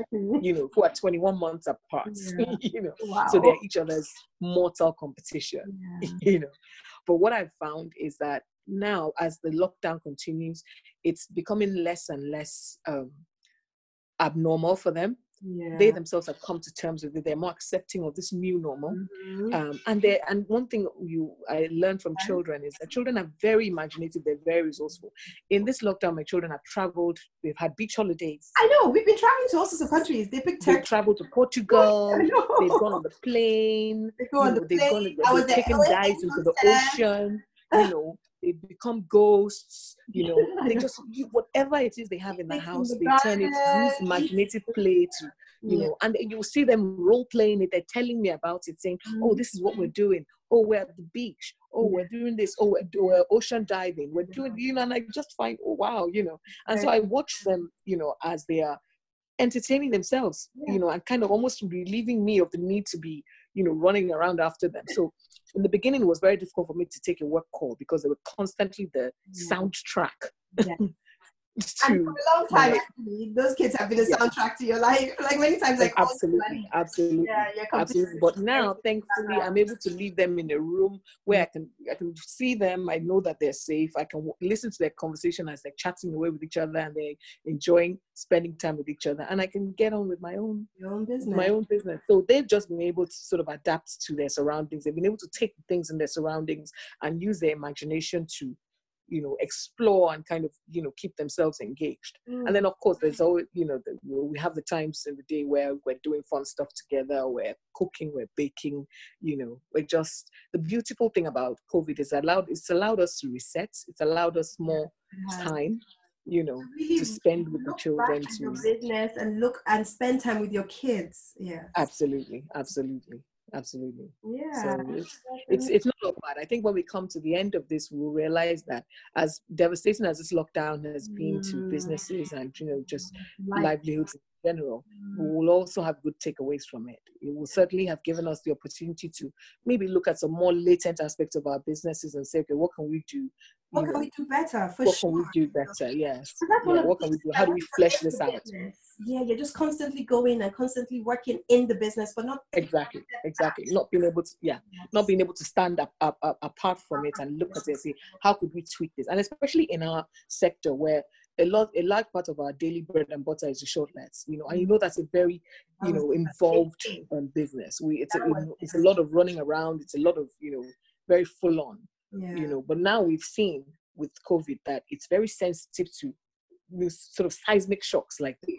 you know, who are 21 months apart, Yeah. you know, Wow. so they're each other's mortal competition, Yeah. you know. But what I've found is that now, as the lockdown continues, it's becoming less and less um, abnormal for them. Yeah. They themselves have come to terms with it. They're more accepting of this new normal. Mhm. Um, and they and one thing you I learned from children is that children are very imaginative. They're very resourceful. In this lockdown, my children have traveled. we've had beach holidays. I know. We've been traveling to all sorts of countries. They picked They've traveled to Portugal. They've gone on the plane. they go on the they've plane. gone, they've taken dives into the ocean. You know, they've become ghosts. You know, they just whatever it is they have in the house, they turn it use magnetic play to you know, and you'll see them role playing it. They're telling me about it, saying, "Oh, Mm. this is what we're doing. Oh, we're at the beach. Oh, we're doing this. Oh, we're, we're ocean diving. We're doing, you know." And I just find, oh wow, you know. And so I watch them, you know, as they are entertaining themselves, you know, and kind of almost relieving me of the need to be, you know, running around after them. So in the beginning, it was very difficult for me to take a work call because they were constantly the Yeah. soundtrack. Yeah. and for a long time actually those kids have been a soundtrack to your life. Like many times like absolutely absolutely yeah, absolutely. But now thankfully i'm able to leave them in a room where i mm. can i can see them i know that they're safe i can listen to their conversation as they're chatting away with each other and they're enjoying spending time with each other and i can get on with my own your own business my own business. So they've just been able to sort of adapt to their surroundings. They've been able to take things in their surroundings and use their imagination to you know explore and kind of you know keep themselves engaged. Mm. and then of course there's always you know the, we have the times in the day where we're doing fun stuff together we're cooking we're baking you know we're just the beautiful thing about covid is allowed it's allowed us to reset. It's allowed us more yeah. time you know really to spend with the children to business and look and spend time with your kids. Yeah absolutely absolutely absolutely yeah so it's, it's, it's not all bad i think when we come to the end of this we'll realize that as devastating as this lockdown has been mm. to businesses and you know just Life. livelihoods general mm. we will also have good takeaways from it. It will certainly have given us the opportunity to maybe look at some more latent aspects of our businesses and say okay what can we do what can know, we do better? For what sure. can we do better? Yes. Yeah, what can we do? how do we flesh this out? yeah you're just constantly going and constantly working in the business but not exactly exactly. not being able to yeah yes. not being able to stand up, up, up apart from it and look at it and say how could we tweak this? And especially in our sector where a lot a large part of our daily bread and butter is the shortlets you know and you know that's a very you know involved um, business. We it's a, it's a lot of running around it's a lot of you know very full on yeah. you know but now we've seen with covid that it's very sensitive to these sort of seismic shocks like this.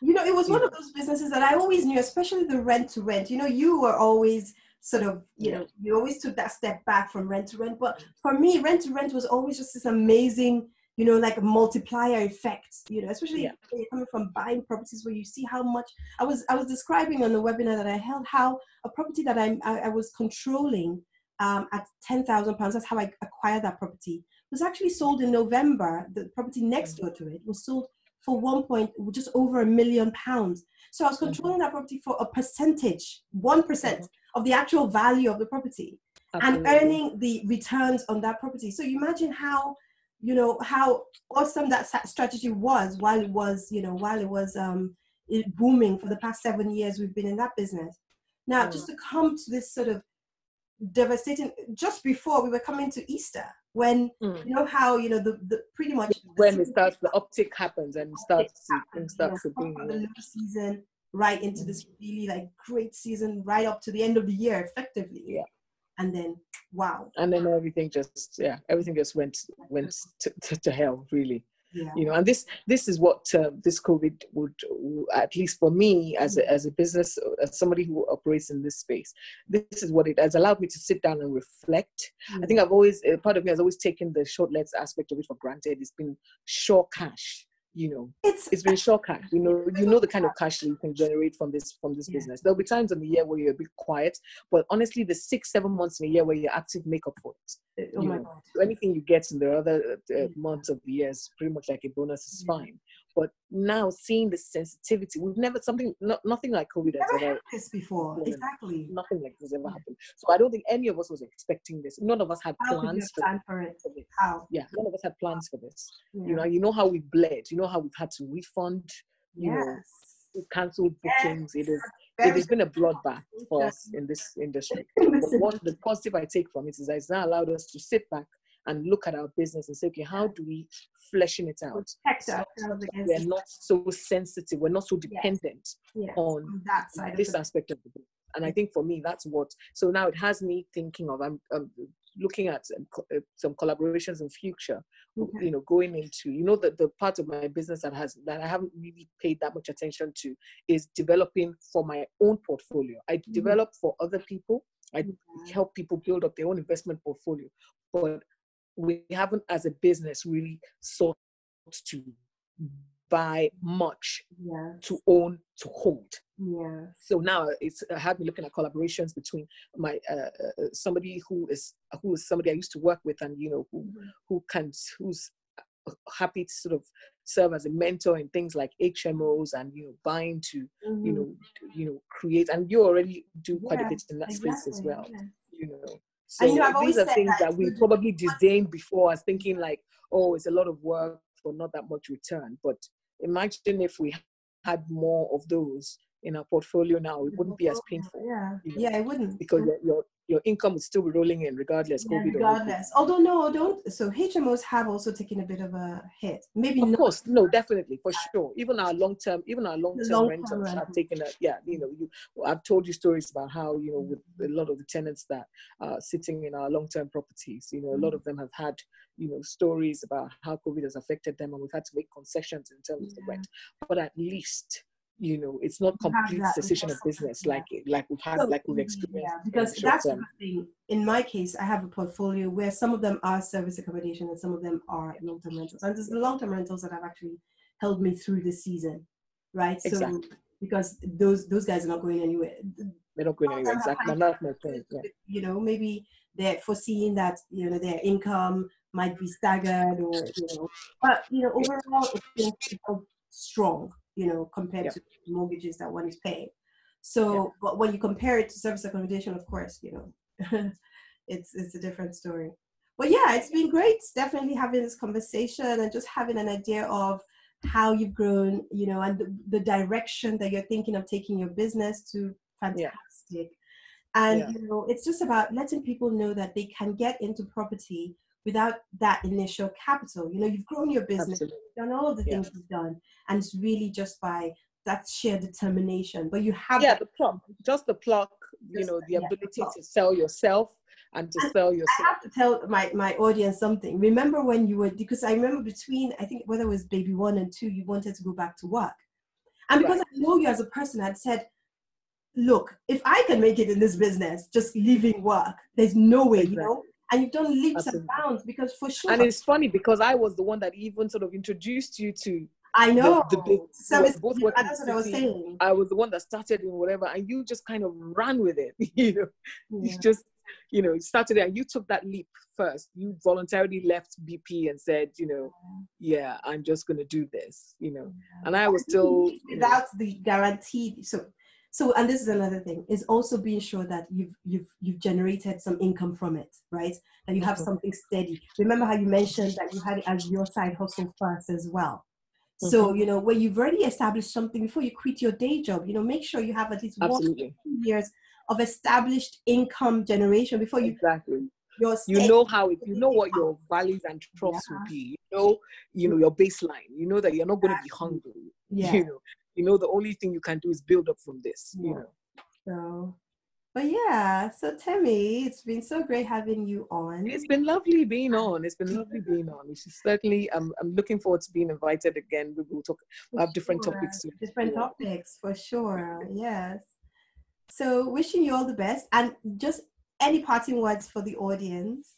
You know it was one of those businesses that i always knew especially the rent to rent. You know you were always sort of you know you always took that step back from rent to rent but for me rent to rent was always just this amazing you know like a multiplier effect you know especially yeah. when you're coming from buying properties where you see how much i was i was describing on the webinar that i held how a property that i i, I was controlling um, at 10,000 pounds. That's how I acquired that property. Was actually sold in November. The property next mm. door to it was sold for one point, just over a million pounds. So I was mm-hmm. controlling that property for a percentage, 1% uh-huh. of the actual value of the property Absolutely. and earning the returns on that property. So you imagine how, you know, how awesome that strategy was while it was, you know, while it was um, it booming for the past seven years we've been in that business. Now, mm. just to come to this sort of devastating just before we were coming to Easter when mm. you know how you know the, the pretty much when it starts the uptick happens and starts to, and starts to bring the low season right into mm. this really like great season right up to the end of the year effectively yeah and then wow and then everything just yeah everything just went went to, to, to hell really yeah. you know and this this is what uh, this covid would at least for me as a, mm. as a business as somebody who operates in this space this is what it has allowed me to sit down and reflect mm-hmm. i think i've always part of me has always taken the shortlets aspect of it for granted it's been sure cash you know it's it's been short cash you know you know the kind of cash that you can generate from this from this yeah. business there'll be times in the year where you're a bit quiet but honestly the six seven months in a year where you're active make up for it oh my know, God. So anything you get in the other uh, months of the year is pretty much like a bonus is yeah. fine but now seeing the sensitivity, we've never something no, nothing like COVID has ever this before. Exactly. Nothing like this ever happened. So I don't think any of us was expecting this. None of us had how plans for, plan for, it. How? Yeah, none of us had plans for this. Yeah. You know, you know how we bled. You know how we've had to refund. You yes. know, cancelled bookings. Yes. It is. Very it has been a bloodbath for us in this industry. but what the positive I take from it is that it's now allowed us to sit back and look at our business and say, okay, how do we fleshing it out? So we're not so sensitive, we're not so dependent yes. Yes. on that side this aspect of the business. And I think for me, that's what. So now it has me thinking of. I'm, I'm looking at some, uh, some collaborations in future. Okay. You know, going into you know the the part of my business that has that I haven't really paid that much attention to is developing for my own portfolio. I mm-hmm. develop for other people. I mm-hmm. help people build up their own investment portfolio, but we haven't as a business really sought to buy much yeah. to own to hold yeah so now it's I had me looking at collaborations between my uh, uh, somebody who is who is somebody i used to work with and you know who mm-hmm. who can who's happy to sort of serve as a mentor in things like hmos and you know buying to mm-hmm. you know you know create and you already do quite yeah, a bit in that exactly, space as well yeah. you know so these are things that, that we probably disdained before as thinking like, oh, it's a lot of work. but not that much return. But imagine if we had more of those in our portfolio now, it wouldn't be as painful. Yeah, you know, yeah, it wouldn't because your, your your income would still be rolling in regardless. Yeah, regardless. Although no, don't. So HMOs have also taken a bit of a hit. Maybe of not. course, no, definitely for sure. Even our long term, even our long term rentals have taken a yeah. You know, you I've told you stories about how you know with a lot of the tenants that are sitting in our long term properties. You know, a lot mm-hmm. of them have had you know stories about how COVID has affected them, and we've had to make concessions in terms yeah. of the rent. But at least you know it's not complete cessation of business like like we've had so, like we've experienced yeah, because that's the thing. In my case i have a portfolio where some of them are service accommodation and some of them are long-term rentals. And it's the long-term rentals that have actually held me through the season right? Exactly. so because those those guys are not going anywhere. They're not going anywhere exactly. that's my point yeah. you know maybe they're foreseeing that you know their income might be staggered or you know. But you know overall it's been strong you know, compared to mortgages that one is paying. So, but when you compare it to service accommodation, of course, you know, it's it's a different story. But yeah, it's been great. Definitely having this conversation and just having an idea of how you've grown, you know, and the, the direction that you're thinking of taking your business to fantastic. Yeah. And yeah. you know, it's just about letting people know that they can get into property without that initial capital. You know, you've grown your business, you've done all of the things you've done, and it's really just by that sheer determination. But you have yeah, the pluck, just the plug. You know, the ability the to sell yourself and to and sell yourself. I have to tell my my audience something. Remember when you were because I remember between I think whether it was baby one and two, you wanted to go back to work, and because right. I know you as a person, I'd said. Look, if I can make it in this business, just leaving work, there's no way, exactly. you know and you've done leaps Absolutely. and bounds because for sure. And it's funny because I was the one that even sort of introduced you to. I know. The, the big, so both, both yeah, that's what I was saying. I was the one that started in whatever, and you just kind of ran with it. You know, yeah. you just you know started it, and you took that leap first. You voluntarily left BP and said, you know, yeah, I'm just going to do this. You know, and I was still without the guarantee. So so and this is another thing is also being sure that you've you've you've generated some income from it right? That you have something steady. Remember how you mentioned that you had it as your side hustle first as well. Mm-hmm. so you know when you've already established something before you quit your day job you know make sure you have at least Absolutely. one years of established income generation before you exactly. you know how it, you know what your values and trust yeah. will be. You know you know your baseline. You know that you're not going to be hungry. Yeah. you know you know the only thing you can do is build up from this yeah. you know. So but yeah so Temi it's been so great having you on. It's been lovely being on. It's been lovely being on. It's certainly i'm, I'm looking forward to being invited again. We will talk we'll have different sure. topics soon. different topics for sure. Yes. So wishing you all the best and just any parting words for the audience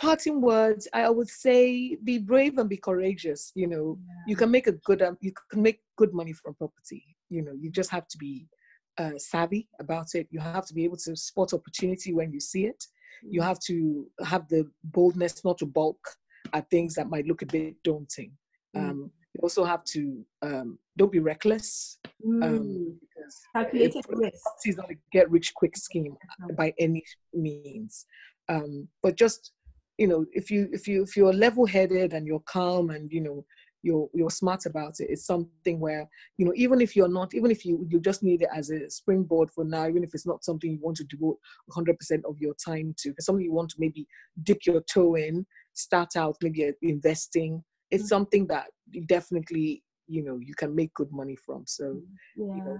parting words i would say be brave and be courageous you know. Yeah. you can make a good um, you can make good money from property you know. You just have to be uh, savvy about it. You have to be able to spot opportunity when you see it. You have to have the boldness not to balk at things that might look a bit daunting. Mm. um, you also have to um, don't be reckless um, mm. calculated risk. is not a get rich quick scheme by any means. Um, but just you know if you if you if you're level headed and you're calm and you know you're you're smart about it it's something where you know even if you're not even if you you just need it as a springboard for now even if it's not something you want to devote 100% of your time to it's something you want to maybe dip your toe in start out maybe investing it's mm-hmm. something that you definitely you know you can make good money from so yeah. you know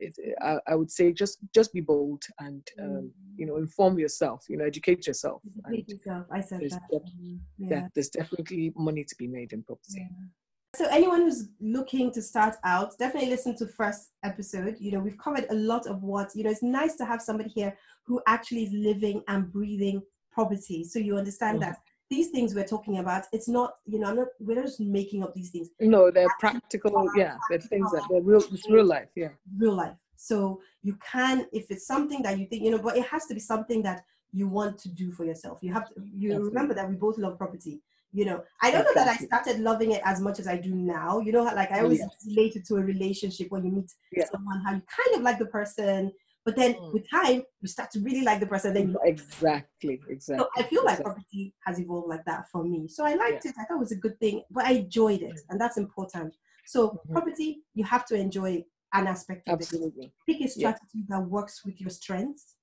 it, I, I, would say just just be bold and um, you know inform yourself you know educate yourself educate yourself i said that def- yeah. yeah. there's definitely money to be made in property yeah. so anyone who's looking to start out definitely listen to first episode you know we've covered a lot of what you know it's nice to have somebody here who actually is living and breathing property so you understand mm-hmm. that these things we're talking about, it's not, you know, I'm not, we're just making up these things. No, they're practical, yeah, they're things that they're real, it's real life, yeah. Real life. So you can, if it's something that you think, you know, but it has to be something that you want to do for yourself. You have to, you Absolutely. remember that we both love property. You know, I don't exactly. know that I started loving it as much as I do now. You know, like I oh, always yes. relate it to a relationship when you meet yeah. someone, how you kind of like the person, But then mm. with time, you start to really like the person. Then exactly, exactly. So I feel like exactly. property has evolved like that for me. So I liked yeah. it. I thought it was a good thing, but I enjoyed it, and that's important. So mm-hmm. property, you have to enjoy an aspect of Absolutely. it. Pick a strategy yeah. that works with your strengths,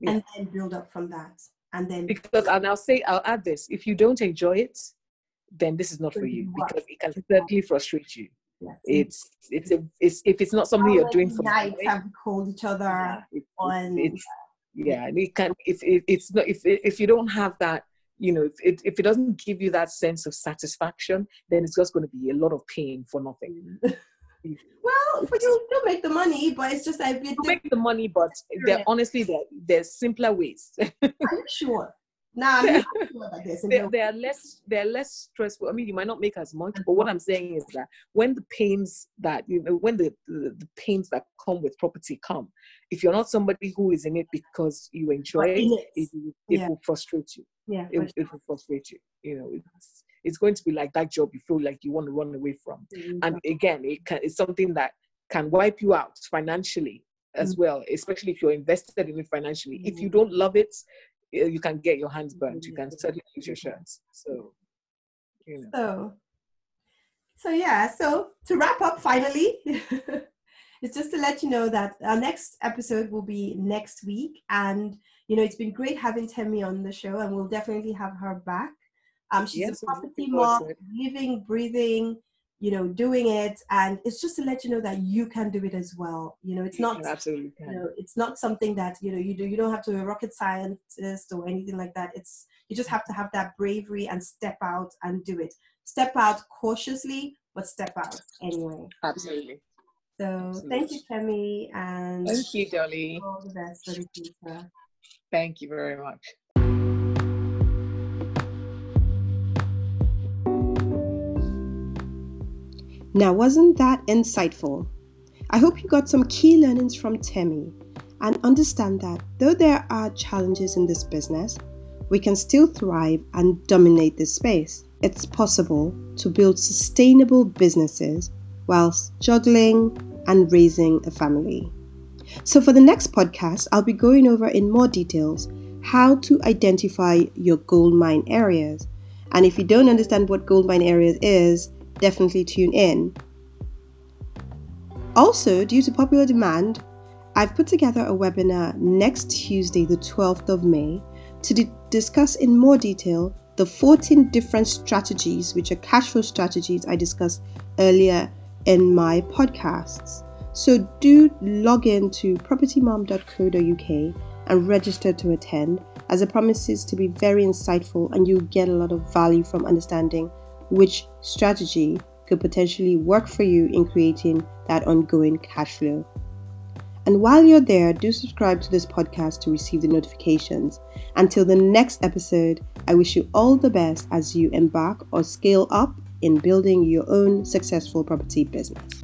yeah. and then build up from that. And then because and I'll say I'll add this: if you don't enjoy it, then this is not for you because it can certainly frustrate you. Yes. It's it's a it's if it's not something you're doing for nights have called each other yeah, it, on it's yeah and it can if it, it's not if if you don't have that you know if it, if it doesn't give you that sense of satisfaction then it's just going to be a lot of pain for nothing. Well for you you make the money but it's just like you make the money but there honestly there there's simpler ways. Are you sure Nah, they, they, are less they are less stressful. I mean, you might not make as much, but what I'm saying is that when the pains that you know, when the, the, the pains that come with property come, if you're not somebody who is in it because you enjoy it, it, it, it yeah. will frustrate you. Yeah, it, it will frustrate you. You know, it's it's going to be like that job you feel like you want to run away from, mm-hmm. and again, it can, it's something that can wipe you out financially as mm-hmm. well, especially if you're invested in it financially. Mm-hmm. If you mm-hmm. don't love it, you can get your hands burnt. You can certainly lose your shirts. So, you know. So, so yeah. So to wrap up, finally, it's just to let you know that our next episode will be next week, and you know it's been great having Temi on the show, and we'll definitely have her back. Um, she's yes, a property mom, living, breathing, you know, doing it. And it's just to let you know that you can do it as well. You know, it's not absolutely. You know, it's not something that, you know, you do you don't have to be a rocket scientist or anything like that. It's you just have to have that bravery and step out and do it. Step out cautiously, but step out anyway. Absolutely. So absolutely. thank you, Kemi and thank you, Dolly. All the best for the future. Thank you very much. Now, wasn't that insightful? I hope you got some key learnings from Temi and understand that though there are challenges in this business, we can still thrive and dominate this space. It's possible to build sustainable businesses whilst juggling and raising a family. So, for the next podcast, I'll be going over in more details how to identify your gold mine areas. And if you don't understand what gold mine areas is, definitely tune in. Also, due to popular demand, I've put together a webinar next Tuesday, the 12th of May, to di- discuss in more detail the 14 different strategies, which are cash flow strategies I discussed earlier in my podcasts. So do log in to propertymom.co.uk and register to attend, as it promises to be very insightful and you'll get a lot of value from understanding which strategy could potentially work for you in creating that ongoing cash flow. And while you're there, do subscribe to this podcast to receive the notifications. Until the next episode, I wish you all the best as you embark or scale up in building your own successful property business.